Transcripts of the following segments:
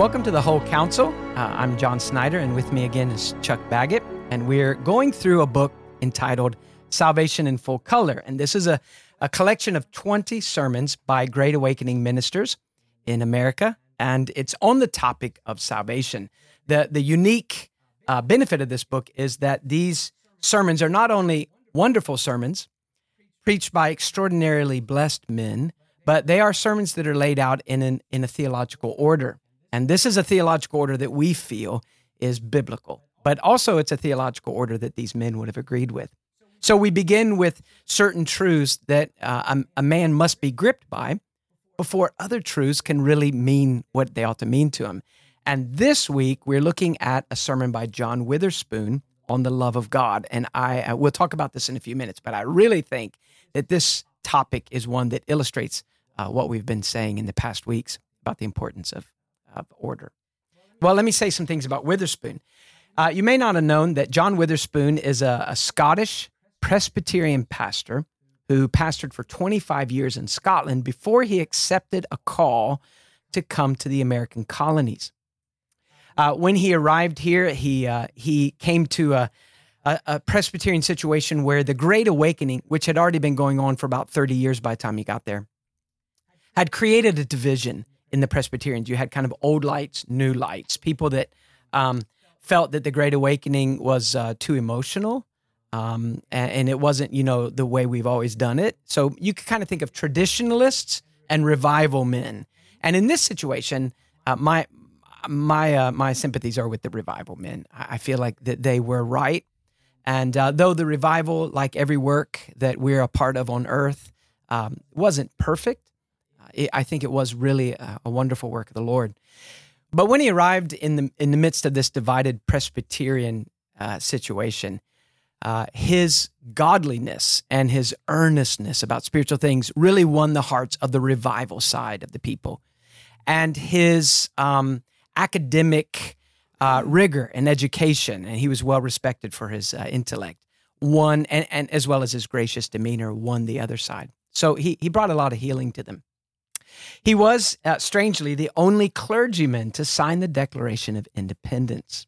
Welcome to the Whole Counsel. Uh, I'm John Snyder, and with me again is Chuck Baggett. And we're going through a book entitled Salvation in Full Color. And this is a, a collection of 20 sermons by Great Awakening ministers in America. And it's on the topic of salvation. The, the unique uh, benefit of this book is that these sermons are not only wonderful sermons preached by extraordinarily blessed men, but they are sermons that are laid out in, an, in a theological order. And this is a theological order that we feel is biblical, but also it's a theological order that these men would have agreed with. So we begin with certain truths that uh, a, man must be gripped by before other truths can really mean what they ought to mean to him. And this week we're looking at a sermon by John Witherspoon on the love of God. And I uh, we'll talk about this in a few minutes, but I really think that this topic is one that illustrates uh, what we've been saying in the past weeks about the importance of of order. Well, let me say some things about Witherspoon. Uh, you may not have known that John Witherspoon is a, a Scottish Presbyterian pastor who pastored for 25 years in Scotland before he accepted a call to come to the American colonies. Uh, when he arrived here, he uh, he came to a, a, a, Presbyterian situation where the Great Awakening, which had already been going on for about 30 years by the time he got there, had created a division in the Presbyterians. You had kind of old lights, new lights, people that um, felt that the Great Awakening was uh, too emotional. Um, and, and, it wasn't, you know, the way we've always done it. So you could kind of think of traditionalists and revival men. And in this situation, uh, my my uh, my sympathies are with the revival men. I feel like that they were right. And uh, though the revival, like every work that we're a part of on earth, um, wasn't perfect, it, I think it was really a, a, wonderful work of the Lord. But when he arrived in the in the midst of this divided Presbyterian uh, situation, uh, his godliness and his earnestness about spiritual things really won the hearts of the revival side of the people, and his um, academic uh, rigor and education, and he was well respected for his uh, intellect. Won and, and as well as his gracious demeanor won the other side. So he he brought a lot of healing to them. He was, uh, strangely, the only clergyman to sign the Declaration of Independence.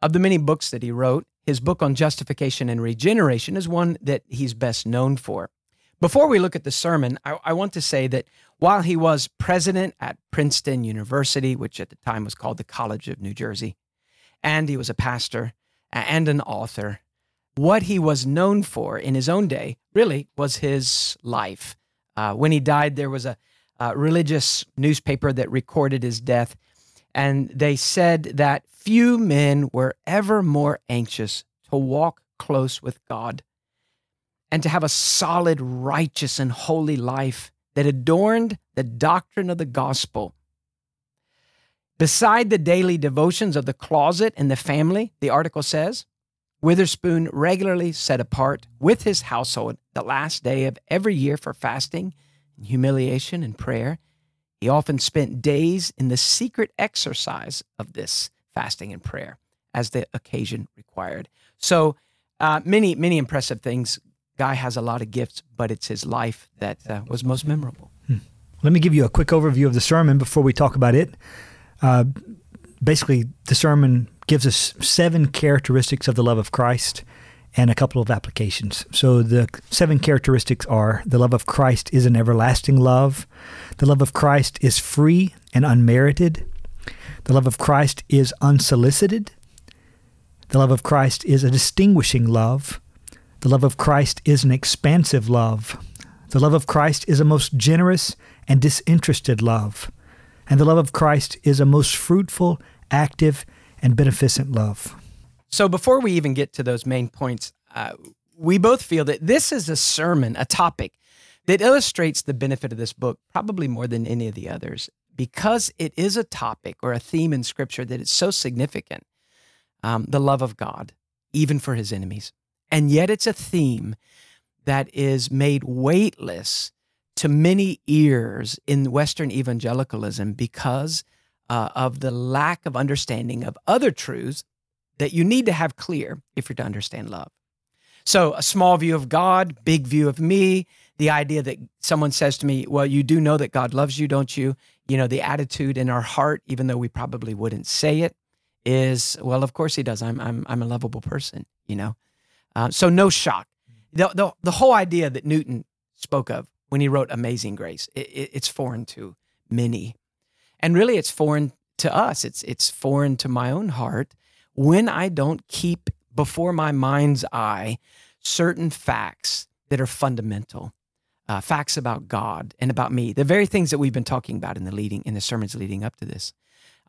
Of the many books that he wrote, his book on justification and regeneration is one that he's best known for. Before we look at the sermon, I, I, want to say that while he was president at Princeton University, which at the time was called the College of New Jersey, and he was a pastor and an author, what he was known for in his own day really was his life. Uh, when he died, there was a uh, religious newspaper that recorded his death. And they said that few men were ever more anxious to walk close with God and to have a solid, righteous, and holy life that adorned the doctrine of the gospel. Beside the daily devotions of the closet and the family, the article says, Witherspoon regularly set apart with his household the last day of every year for fasting humiliation and prayer. He often spent days in the secret exercise of this fasting and prayer as the occasion required. So, uh, many, many impressive things. Guy has a lot of gifts, but it's his life that uh, was most memorable. Hmm. Let me give you a quick overview of the sermon before we talk about it. Uh, basically, the sermon gives us seven characteristics of the love of Christ and a couple of applications. So the seven characteristics are the love of Christ is an everlasting love, the love of Christ is free and unmerited, the love of Christ is unsolicited, the love of Christ is a distinguishing love, the love of Christ is an expansive love, the love of Christ is a most generous and disinterested love, and the love of Christ is a most fruitful, active, and beneficent love. So before we even get to those main points, uh, we both feel that this is a sermon, a topic that illustrates the benefit of this book probably more than any of the others because it is a topic or a theme in Scripture that is so significant um, the love of God, even for his enemies. And yet it's a theme that is made weightless to many ears in Western evangelicalism because uh, of the lack of understanding of other truths that you need to have clear if you're to understand love. So, a small view of God, big view of me. the idea that someone says to me, Well, you do know that God loves you, don't you? You know, the attitude in our heart, even though we probably wouldn't say it, is, Well, of course he does. I'm, I'm, I'm a lovable person, you know? Uh, so no shock. The, the, the whole idea that Newton spoke of when he wrote Amazing Grace, it, it, it's foreign to many. And really, it's foreign to us. It's, it's foreign to my own heart when I don't keep before my mind's eye certain facts that are fundamental uh, facts about God and about me, the very things that we've been talking about in the leading in the sermons leading up to this.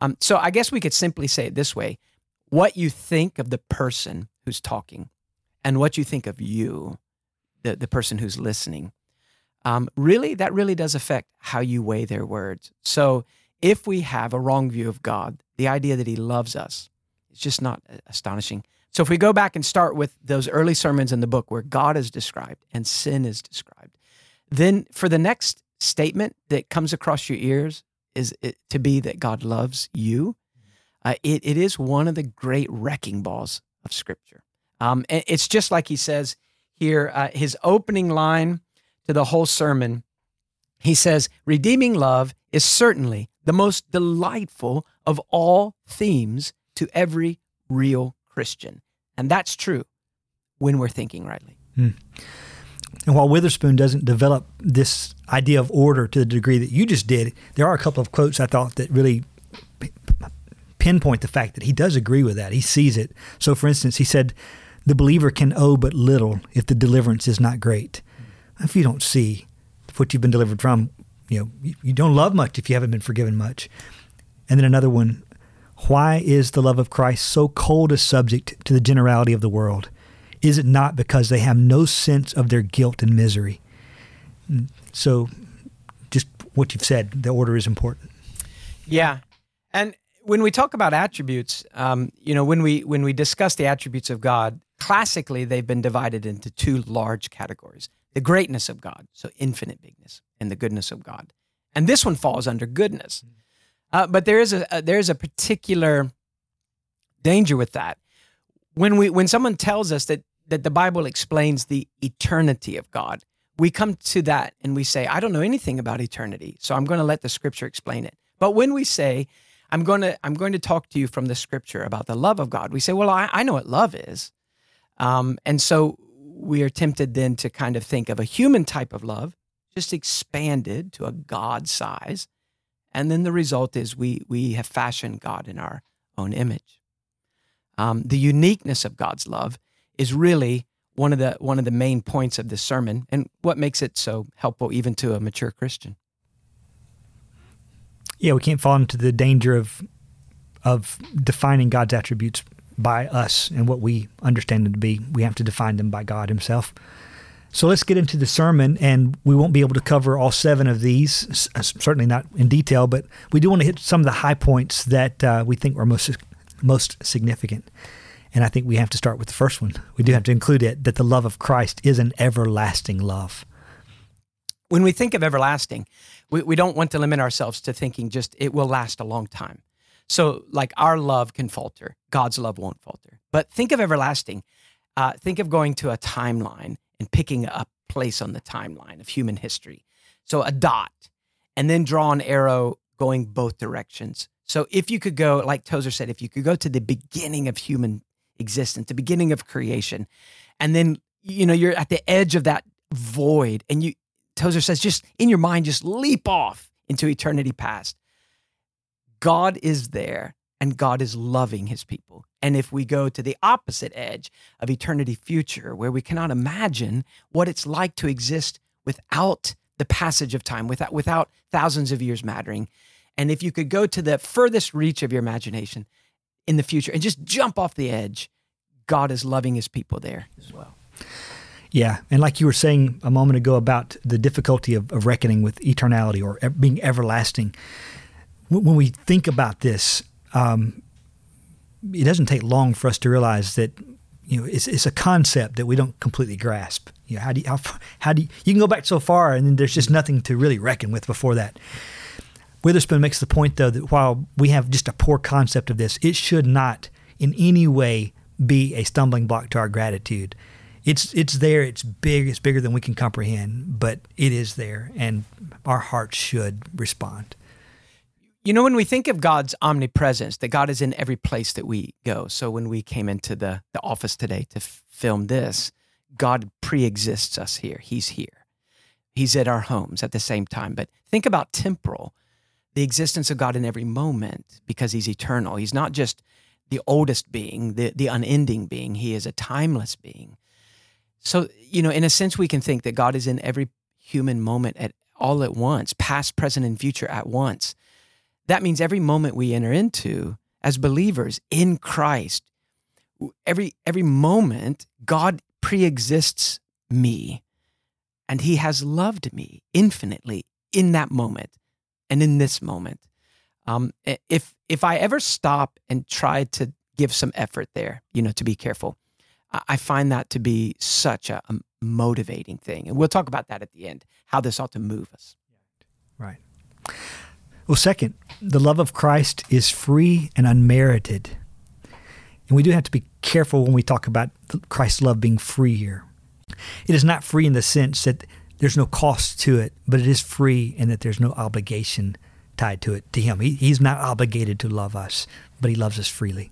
Um, so I guess we could simply say it this way: what you think of the person who's talking, and what you think of you, the the person who's listening, um, really that really does affect how you weigh their words. So if we have a wrong view of God, the idea that He loves us, it's just not uh, astonishing. So if we go back and start with those early sermons in the book where God is described and sin is described, then for the next statement that comes across your ears is it, to be that God loves you. Uh, it, it is one of the great wrecking balls of Scripture. Um, and it's just like he says here, uh, his opening line to the whole sermon. He says, Redeeming love is certainly the most delightful of all themes to every real Christian. And that's true when we're thinking rightly. Hmm. And while Witherspoon doesn't develop this idea of order to the degree that you just did, there are a couple of quotes I thought that really pinpoint the fact that he does agree with that. He sees it. So, for instance, he said, The believer can owe but little if the deliverance is not great. If you don't see what you've been delivered from, you know, you don't love much if you haven't been forgiven much. And then another one, why is the love of Christ so cold a subject to the generality of the world? Is it not because they have no sense of their guilt and misery? So, just what you've said, the order is important. Yeah, and when we talk about attributes, um, you know, when we when we discuss the attributes of God, classically they've been divided into two large categories: the greatness of God, so infinite bigness, and the goodness of God. And this one falls under goodness. Uh, but there is a, a there is a particular danger with that. When we when someone tells us that that the Bible explains the eternity of God, we come to that and we say, I don't know anything about eternity, so I'm going to let the Scripture explain it. But when we say, I'm going to I'm going to talk to you from the Scripture about the love of God, we say, well, I, I know what love is, um, and so we are tempted then to kind of think of a human type of love, just expanded to a God size and then the result is we, we have fashioned God in our own image. Um, the uniqueness of God's love is really one of the one of the main points of this sermon, and what makes it so helpful even to a mature Christian. Yeah, we can't fall into the danger of of defining God's attributes by us and what we understand them to be. We have to define them by God Himself. So let's get into the sermon, and we won't be able to cover all seven of these, uh, certainly not in detail, but we do want to hit some of the high points that uh, we think are most most significant. And I think we have to start with the first one. We do have to include it that the love of Christ is an everlasting love. When we think of everlasting, we, we don't want to limit ourselves to thinking just it will last a long time. So, like our love can falter, God's love won't falter. But think of everlasting. Uh, think of going to a timeline and picking a place on the timeline of human history. So a dot, and then draw an arrow going both directions. So if you could go, like Tozer said, if you could go to the beginning of human existence, the beginning of creation, and then you know you're at the edge of that void, and you Tozer says, just in your mind, just leap off into eternity past. God is there and God is loving his people. And if we go to the opposite edge of eternity future, where we cannot imagine what it's like to exist without the passage of time, without, without thousands of years mattering, and if you could go to the furthest reach of your imagination in the future and just jump off the edge, God is loving his people there as well. Yeah. And like you were saying a moment ago about the difficulty of, of reckoning with eternality or being everlasting, when we think about this, um, it doesn't take long for us to realize that you know it's, it's a concept that we don't completely grasp. You know, how do you, how, how do you, you can go back so far and then there's just mm-hmm. nothing to really reckon with before that. Witherspoon makes the point though that while we have just a poor concept of this, it should not in any way be a stumbling block to our gratitude. it's it's there. It's big. It's bigger than we can comprehend, but it is there, and our hearts should respond. You know, when we think of God's omnipresence, that God is in every place that we go. So when we came into the, the office today to f- film this, God pre exists us here. He's here. He's at our homes at the same time. But think about temporal, the existence of God in every moment because He's eternal. He's not just the oldest being, the, the unending being, He is a timeless being. So, you know, in a sense, we can think that God is in every human moment at all at once, past, present, and future at once. That means every moment we enter into as believers in Christ, every every moment God pre-exists me and he has loved me infinitely in that moment and in this moment. Um, if if I ever stop and try to give some effort there, you know, to be careful, I find that to be such a, a motivating thing. And we'll talk about that at the end, how this ought to move us. Right. Well, second, the love of Christ is free and unmerited. And we do have to be careful when we talk about Christ's love being free here. It is not free in the sense that there's no cost to it, but it is free in that there's no obligation tied to it to Him. He, he's not obligated to love us, but He loves us freely.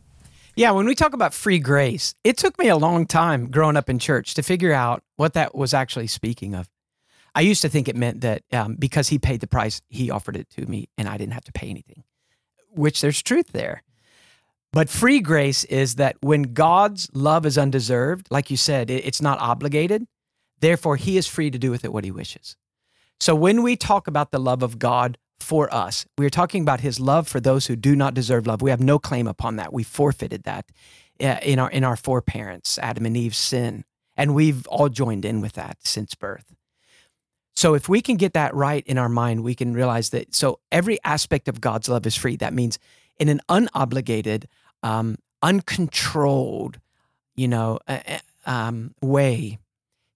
Yeah, when we talk about free grace, it took me a long time growing up in church to figure out what that was actually speaking of. I used to think it meant that um, because he paid the price, he offered it to me and I didn't have to pay anything, which there's truth there. But free grace is that when God's love is undeserved, like you said, it's not obligated. Therefore, he is free to do with it what he wishes. So when we talk about the love of God for us. We are talking about his love for those who do not deserve love. We have no claim upon that. We forfeited that uh, in our in our foreparents, Adam and Eve's sin, and we've all joined in with that since birth. So if we can get that right in our mind, we can realize that so every aspect of God's love is free. That means in an unobligated, um, uncontrolled, you know, uh, um, way,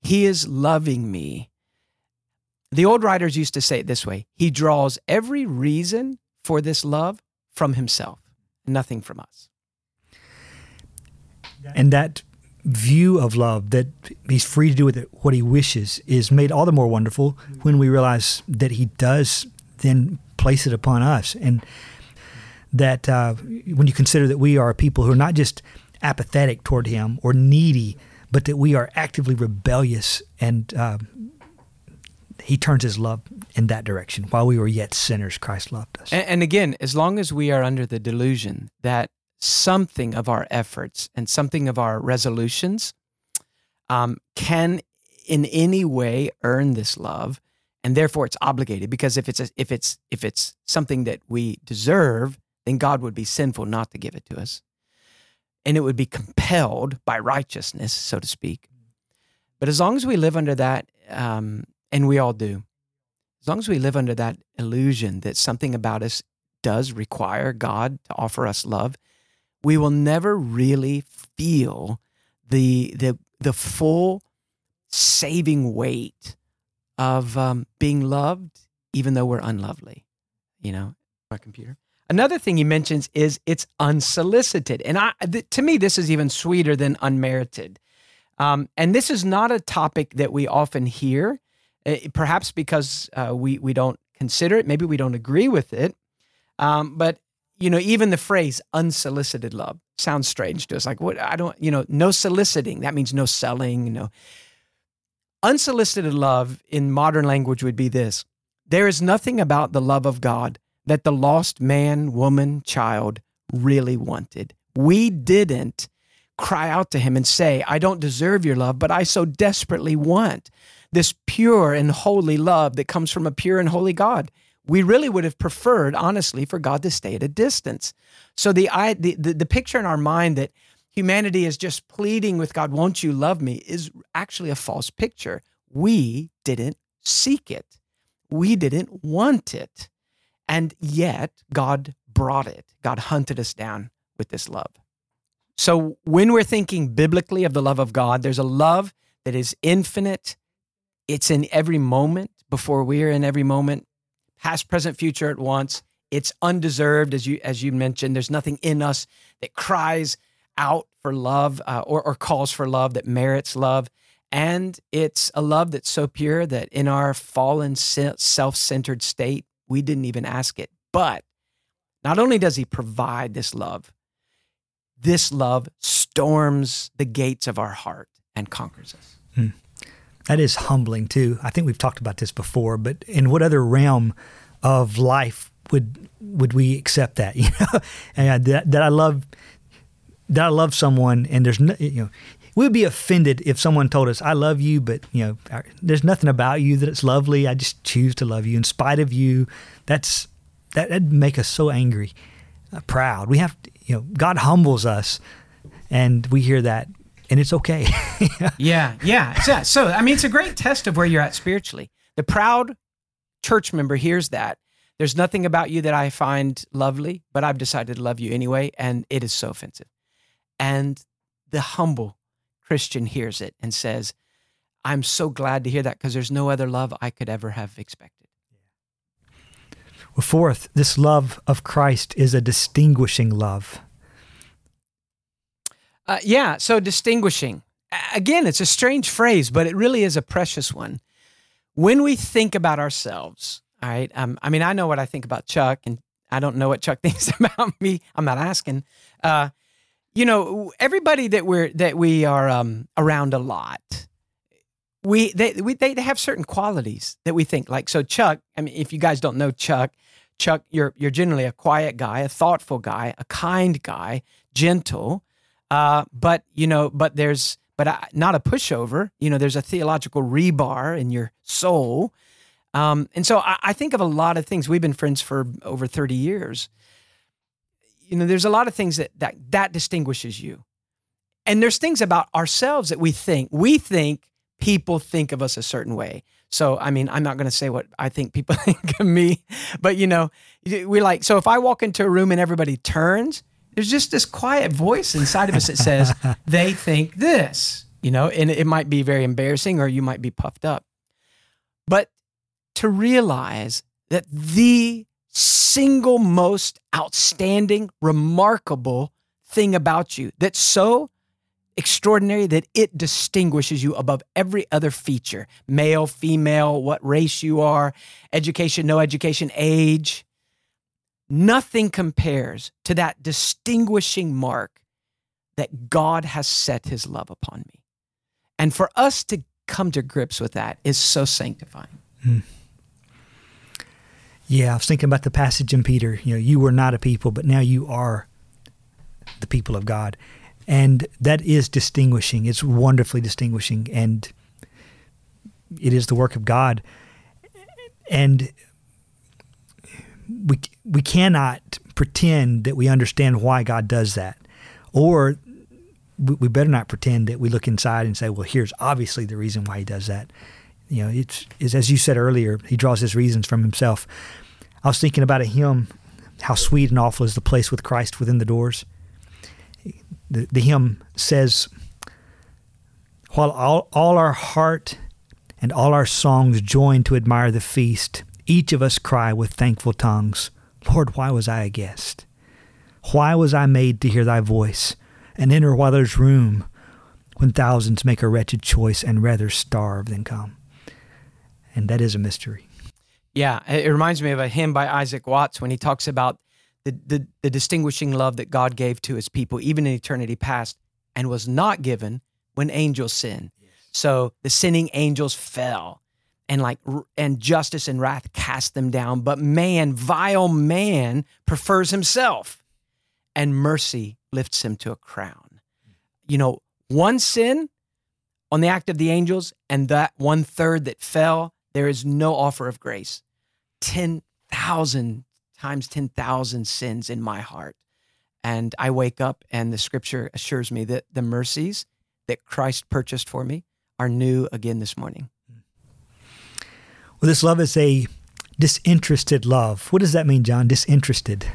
He is loving me the old writers used to say it this way He draws every reason for this love from Himself, nothing from us. And that view of love that He's free to do with it what He wishes is made all the more wonderful when we realize that He does then place it upon us. And that uh, when you consider that we are people who are not just apathetic toward Him or needy, but that we are actively rebellious and uh, he turns his love in that direction. While we were yet sinners, Christ loved us. And, and, again, as long as we are under the delusion that something of our efforts and something of our resolutions um, can in any way earn this love, and therefore it's obligated. Because if it's a, if it's if it's something that we deserve, then God would be sinful not to give it to us, and it would be compelled by righteousness, so to speak. But as long as we live under that um, and we all do. As long as we live under that illusion that something about us does require God to offer us love, we will never really feel the the the full saving weight of um, being loved, even though we're unlovely. You know, my computer. Another thing he mentions is it's unsolicited, and I, th- to me, this is even sweeter than unmerited. Um, and this is not a topic that we often hear. Eh, perhaps because uh, we we don't consider it, maybe we don't agree with it. Um, but you know, even the phrase "unsolicited love" sounds strange to us. Like, what? I don't, you know, no soliciting. That means no selling. No unsolicited love in modern language would be this: there is nothing about the love of God that the lost man, woman, child really wanted. We didn't cry out to him and say, I don't deserve your love, but I so desperately want this pure and holy love that comes from a pure and holy God. We really would have preferred, honestly, for God to stay at a distance. So the, the, the, the picture in our mind that humanity is just pleading with God, won't you love me, is actually a false picture. We didn't seek it. We didn't want it. And yet God brought it. God hunted us down with this love. So when we're thinking biblically of the love of God, there's a love that is infinite it's in every moment before we are in every moment, past, present, future at once. It's undeserved, as you as you mentioned. There's nothing in us that cries out for love uh, or, or calls for love that merits love. And it's a love that's so pure that in our fallen, self centered state, we didn't even ask it. But not only does he provide this love, this love storms the gates of our heart and conquers us. Hmm. That is humbling too. I think we've talked about this before, but in what other realm of life would would we accept that? You know, and that, that I love that I love someone, and there's no, you know, we'd be offended if someone told us, "I love you," but you know, there's nothing about you that it's lovely. I just choose to love you in spite of you. That's that, that'd make us so angry, uh, proud. We have, you know, God humbles us, and we hear that, and it's okay. yeah, yeah. yeah. so, I mean, it's a great test of where you're at spiritually. The proud church member hears that. There's nothing about you that I find lovely, but I've decided to love you anyway, and it is so offensive. And the humble Christian hears it and says, I'm so glad to hear that because there's no other love I could ever have expected. Well, fourth, this love of Christ is a distinguishing love. Uh, yeah, so distinguishing. Again, it's a strange phrase, but it really is a precious one. When we think about ourselves, all right, um, I mean, I know what I think about Chuck, and I don't know what Chuck thinks about me. I'm not asking. Uh, you know, everybody that we're that we are um, around a lot, we they we they have certain qualities that we think like. So Chuck, I mean, if you guys don't know Chuck, Chuck, you're you're generally a quiet guy, a thoughtful guy, a kind guy, gentle, uh, but you know, but there's but uh, not a pushover. You know, there's a theological rebar in your soul. Um, and so I, I think of a lot of things. We've been friends for over 30 years. You know, there's a lot of things that that that distinguishes you. And there's things about ourselves that we think. We think people think of us a certain way. So, I mean, I'm not going to say what I think people think of me, but you know, we like, so if I walk into a room and everybody turns, there's just this quiet voice inside of us that says, they think this, you know, and it might be very embarrassing or you might be puffed up. But to realize that the single most outstanding, remarkable thing about you that's so extraordinary that it distinguishes you above every other feature male, female, what race you are, education, no education, age. Nothing compares to that distinguishing mark that God has set his love upon me. And for us to come to grips with that is so sanctifying. Hmm. Yeah, I was thinking about the passage in Peter. You know, you were not a people, but now you are the people of God and that is distinguishing. It's wonderfully distinguishing, and it is the work of God. And we we cannot pretend that we understand why God does that, or we better not pretend that we look inside and say, "Well, here's obviously the reason why He does that." You know, it's, as you said earlier. He draws his reasons from Himself. I was thinking about a hymn, "How sweet and awful is the place with Christ within the doors." the, the hymn says, While all, all our heart and all our songs join to admire the feast, each of us cry with thankful tongues, Lord, why was I a guest? Why was I made to hear thy voice and enter while there's room when thousands make a wretched choice and rather starve than come? And that is a mystery. Yeah, it reminds me of a hymn by Isaac Watts when he talks about the, the, the distinguishing love that God gave to his people, even in eternity past, and was not given when angels sin. Yes. So the sinning angels fell and like and justice and wrath cast them down but man vile man prefers himself and mercy lifts him to a crown you know one sin on the act of the angels and that one third that fell there is no offer of grace 10,000 times 10,000 sins in my heart. And I wake up and the scripture assures me that the mercies that Christ purchased for me are new again this morning. Well, this love is a disinterested love. What does that mean, John? Disinterested.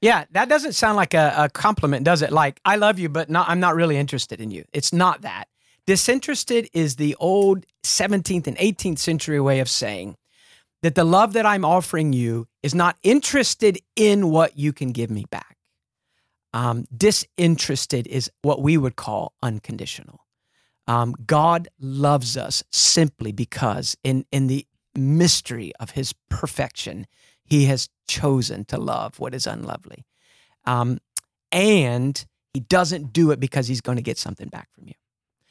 Yeah, that doesn't sound like a, a compliment, does it? Like, I love you, but not, I'm not really interested in you. It's not that. Disinterested is the old 17th and 18th century way of saying that the love that I'm offering you is not interested in what you can give me back. Um, disinterested is what we would call unconditional. Um, God loves us simply because, in, in the mystery of his perfection, he has chosen to love what is unlovely. Um, and he doesn't do it because he's going to get something back from you.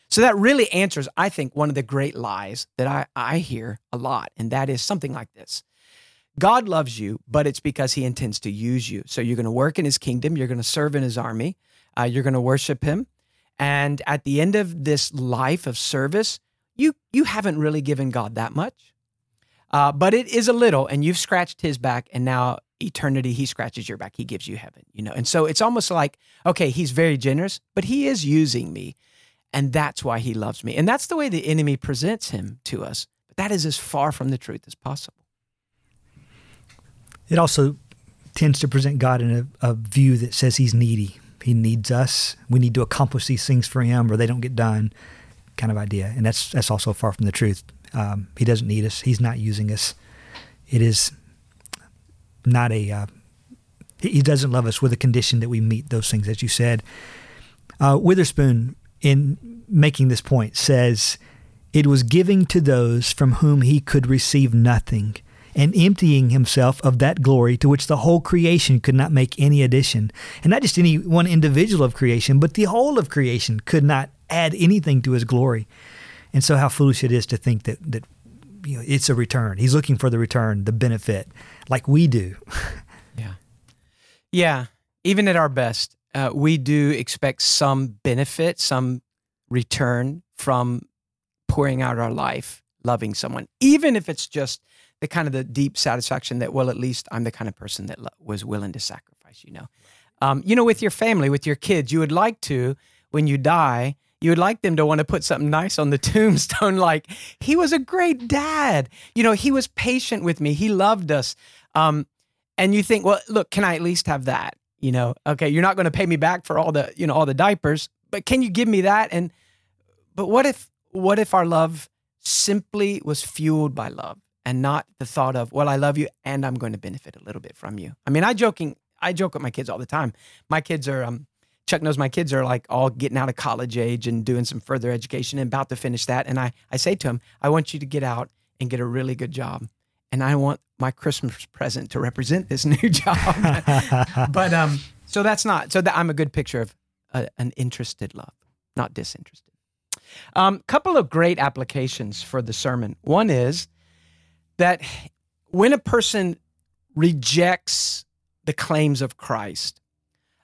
So that really answers, I think, one of the great lies that I, I hear a lot, and that is something like this God loves you, but it's because he intends to use you. So you're going to work in his kingdom, you're going to serve in his army, uh, you're going to worship him. And at the end of this life of service, you, you haven't really given God that much. Uh, but it is a little, and you've scratched his back, and now eternity, he scratches your back. He gives you heaven, you know. And so it's almost like, okay, he's very generous, but he is using me. And that's why he loves me. And that's the way the enemy presents him to us. But that is as far from the truth as possible. It also tends to present God in a, a view that says he's needy. He needs us. We need to accomplish these things for him or they don't get done kind of idea. And that's that's also far from the truth. Um, he doesn't need us. He's not using us. It is not a. Uh, he doesn't love us with a condition that we meet those things, as you said. Uh, Witherspoon, in making this point, says, It was giving to those from whom he could receive nothing, and emptying himself of that glory to which the whole creation could not make any addition. And not just any one individual of creation, but the whole of creation could not add anything to his glory. And so, how foolish it is to think that that you know it's a return. He's looking for the return, the benefit, like we do. yeah, yeah. Even at our best, uh, we do expect some benefit, some return from pouring out our life, loving someone, even if it's just the kind of the deep satisfaction that well, at least I'm the kind of person that lo- was willing to sacrifice. You know, um, you know, with your family, with your kids, you would like to when you die you would like them to want to put something nice on the tombstone like he was a great dad. You know he was patient with me. He loved us. Um, and you think well look can i at least have that? You know okay you're not going to pay me back for all the you know all the diapers but can you give me that? And but what if what if our love simply was fueled by love and not the thought of well i love you and i'm going to benefit a little bit from you. I mean i joking i joke with my kids all the time. My kids are um Chuck knows my kids are like all getting out of college age and doing some further education and about to finish that. And I, I say to him, I want you to get out and get a really good job. And I want my Christmas present to represent this new job. but um, so that's not, so that I'm a good picture of a, an interested love, not disinterested. Um, couple of great applications for the sermon. One is that when a person rejects the claims of Christ,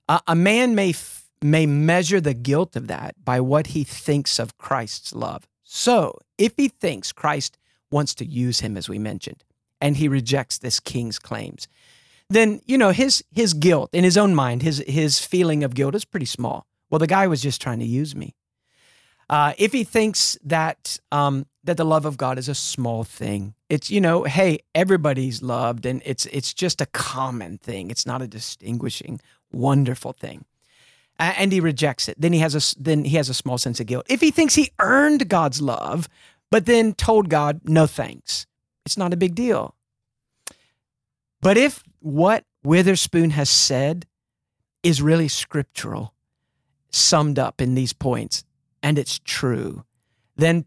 a man may f- may measure the guilt of that by what he thinks of Christ's love. So, if he thinks Christ wants to use him, as we mentioned, and he rejects this king's claims, then you know his his guilt in his own mind, his his feeling of guilt is pretty small. Well, the guy was just trying to use me. Uh, if he thinks that um, that the love of God is a small thing, it's you know, hey, everybody's loved, and it's it's just a common thing. It's not a distinguishing wonderful thing. And he rejects it. Then he has a then he has a small sense of guilt. If he thinks he earned God's love, but then told God no thanks, it's not a big deal. But if what Witherspoon has said is really scriptural, summed up in these points, and it's true, then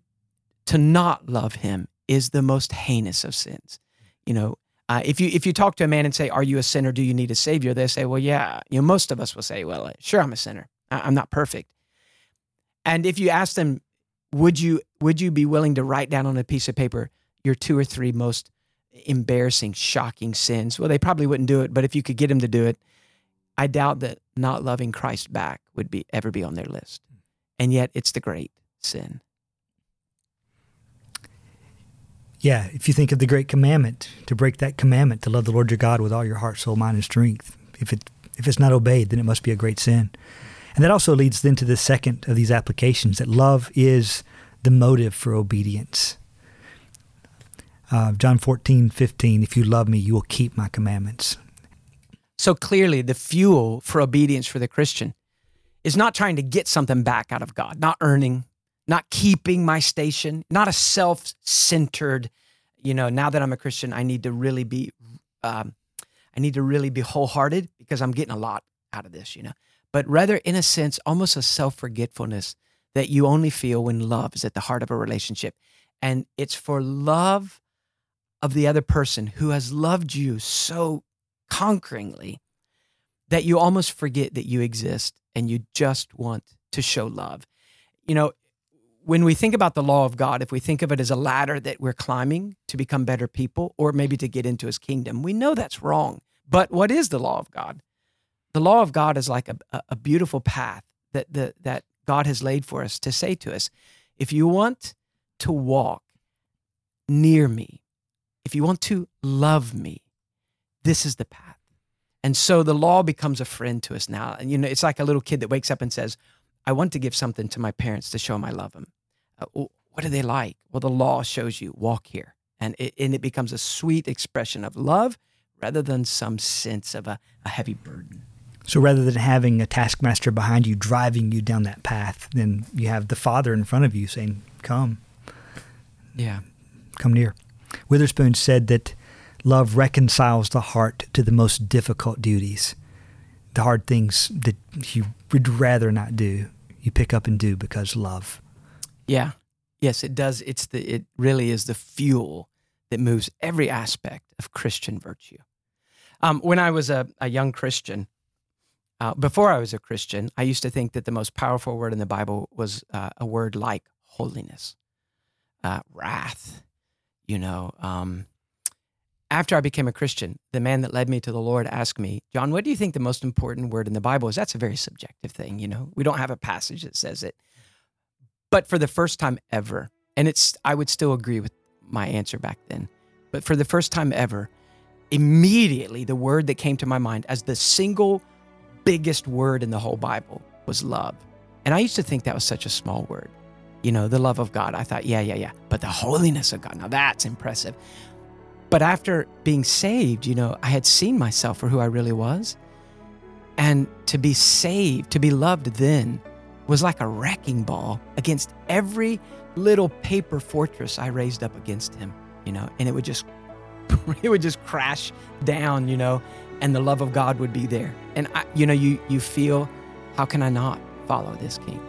to not love him is the most heinous of sins. You know, uh, if you if you talk to a man and say, "Are you a sinner? Do you need a savior?" They say, "Well, yeah." You know, most of us will say, "Well, uh, sure, I'm a sinner. I'm not perfect." And if you ask them, "Would you would you be willing to write down on a piece of paper your two or three most embarrassing, shocking sins?" Well, they probably wouldn't do it. But if you could get them to do it, I doubt that not loving Christ back would be ever be on their list. And yet, it's the great sin. Yeah, if you think of the great commandment, to break that commandment, to love the Lord your God with all your heart, soul, mind, and strength, if it if it's not obeyed, then it must be a great sin. And that also leads then to the second of these applications that love is the motive for obedience. Uh, John 14, 15, if you love me, you will keep my commandments. So clearly, the fuel for obedience for the Christian is not trying to get something back out of God, not earning, not keeping my station, not a self centered, you know, now that I'm a Christian, I need to really be, um, I need to really be wholehearted because I'm getting a lot out of this, you know. But rather, in a sense, almost a self forgetfulness that you only feel when love is at the heart of a relationship. And it's for love of the other person who has loved you so conqueringly that you almost forget that you exist and you just want to show love. You know, when we think about the law of God, if we think of it as a ladder that we're climbing to become better people or maybe to get into his kingdom, we know that's wrong. But what is the law of God? The law of God is like a, a beautiful path that, the, that God has laid for us to say to us if you want to walk near me, if you want to love me, this is the path. And so the law becomes a friend to us now. And you know, it's like a little kid that wakes up and says, I want to give something to my parents to show them I love them. Uh, what are they like? Well, the law shows you walk here. And it, and it becomes a sweet expression of love rather than some sense of a, a heavy burden. So rather than having a taskmaster behind you driving you down that path, then you have the Father in front of you saying, Come. Yeah. Come near. Witherspoon said that love reconciles the heart to the most difficult duties. The hard things that you would rather not do, you pick up and do because love. Yeah. Yes, it does. It's the it really is the fuel that moves every aspect of Christian virtue. Um, when I was a, a young Christian, uh, before I was a Christian, I used to think that the most powerful word in the Bible was uh, a word like holiness, uh, wrath. You know, um, after I became a Christian, the man that led me to the Lord asked me, John, what do you think the most important word in the Bible is? That's a very subjective thing. You know, we don't have a passage that says it. But for the first time ever, and it's, I would still agree with my answer back then, but for the first time ever, immediately the word that came to my mind as the single biggest word in the whole Bible was love. And I used to think that was such a small word. You know, the love of God. I thought, yeah, yeah, yeah. But the holiness of God, now that's impressive. But after being saved, you know, I had seen myself for who I really was. And to be saved, to be loved then, was like a wrecking ball against every little paper fortress I raised up against him, you know, and it would just it would just crash down, you know, and the love of God would be there. And I, you know, you you feel, how can I not follow this king?